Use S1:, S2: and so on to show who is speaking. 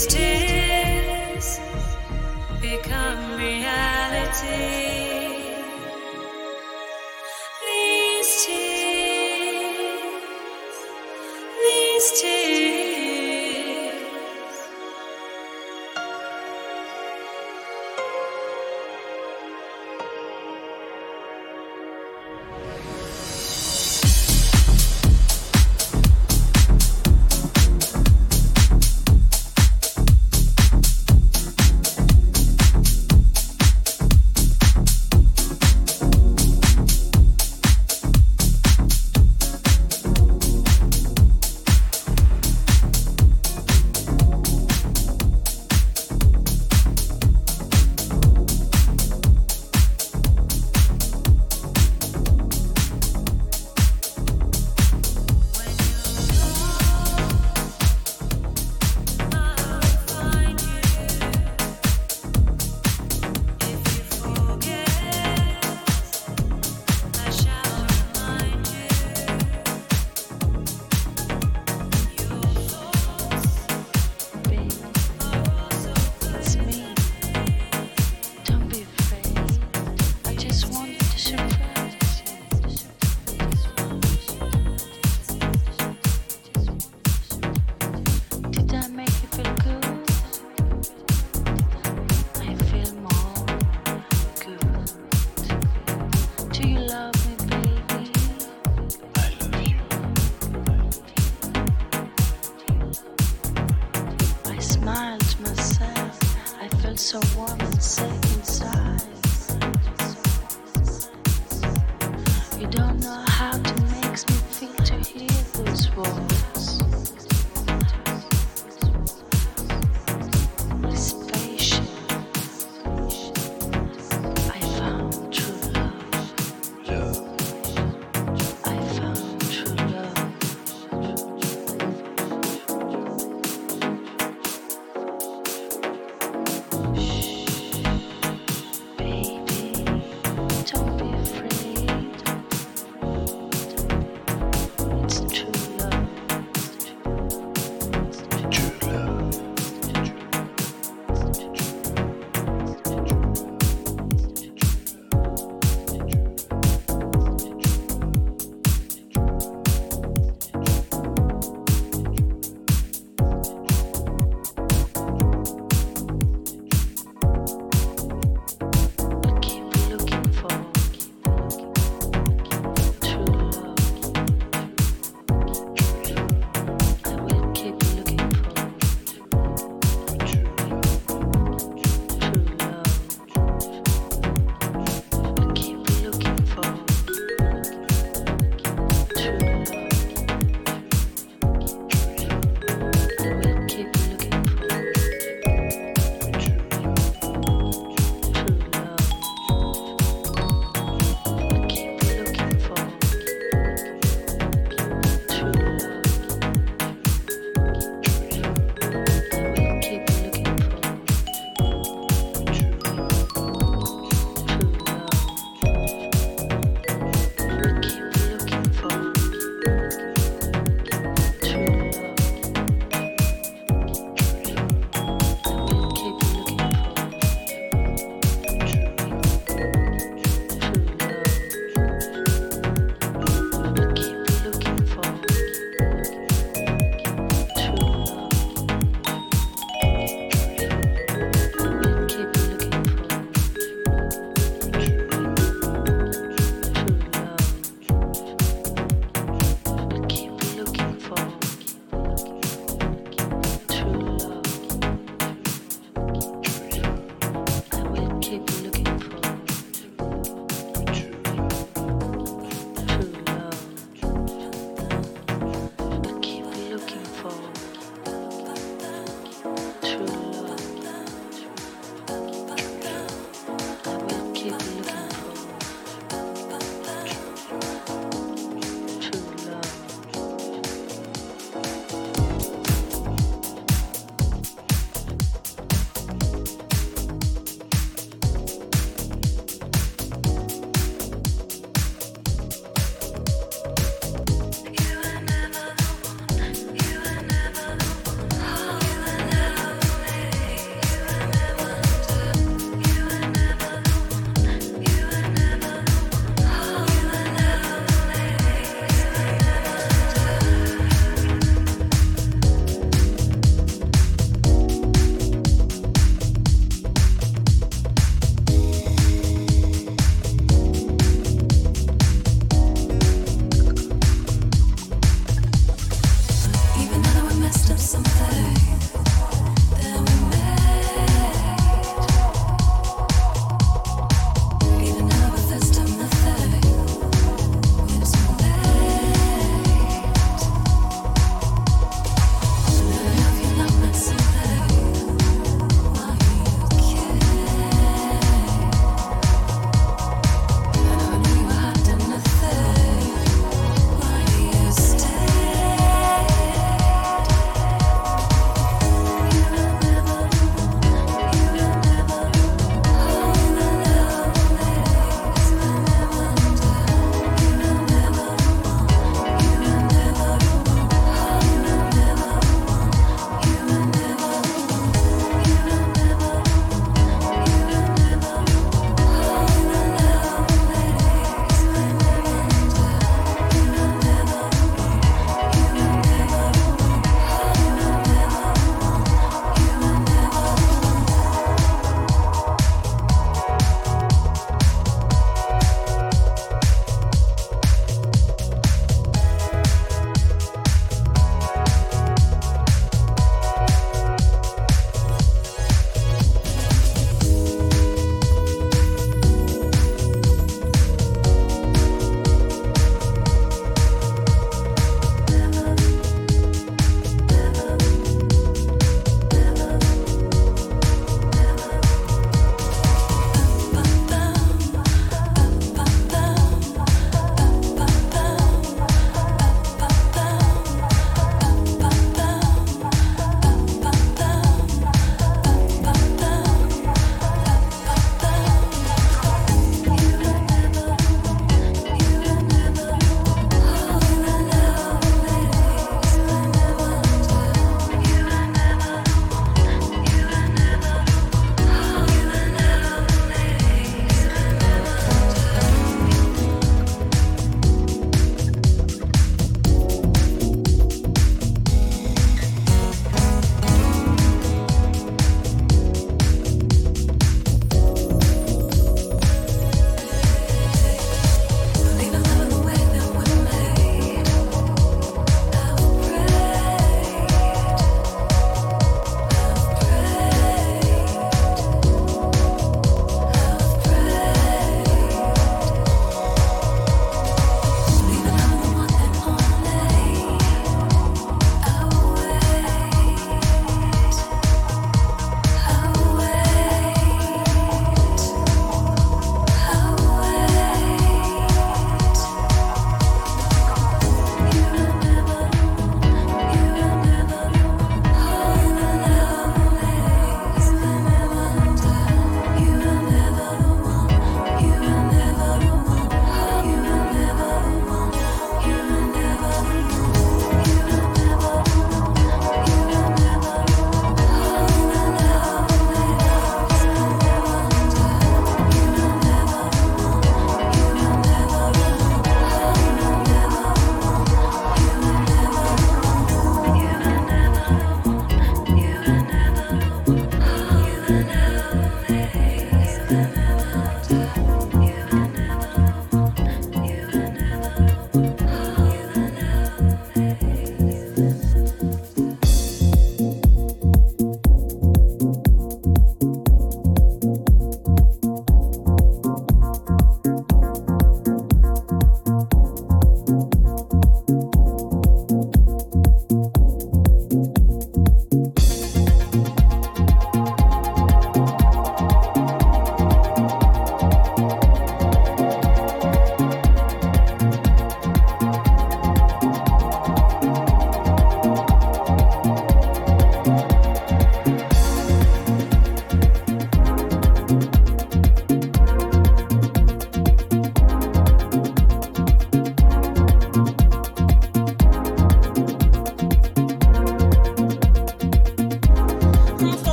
S1: These
S2: so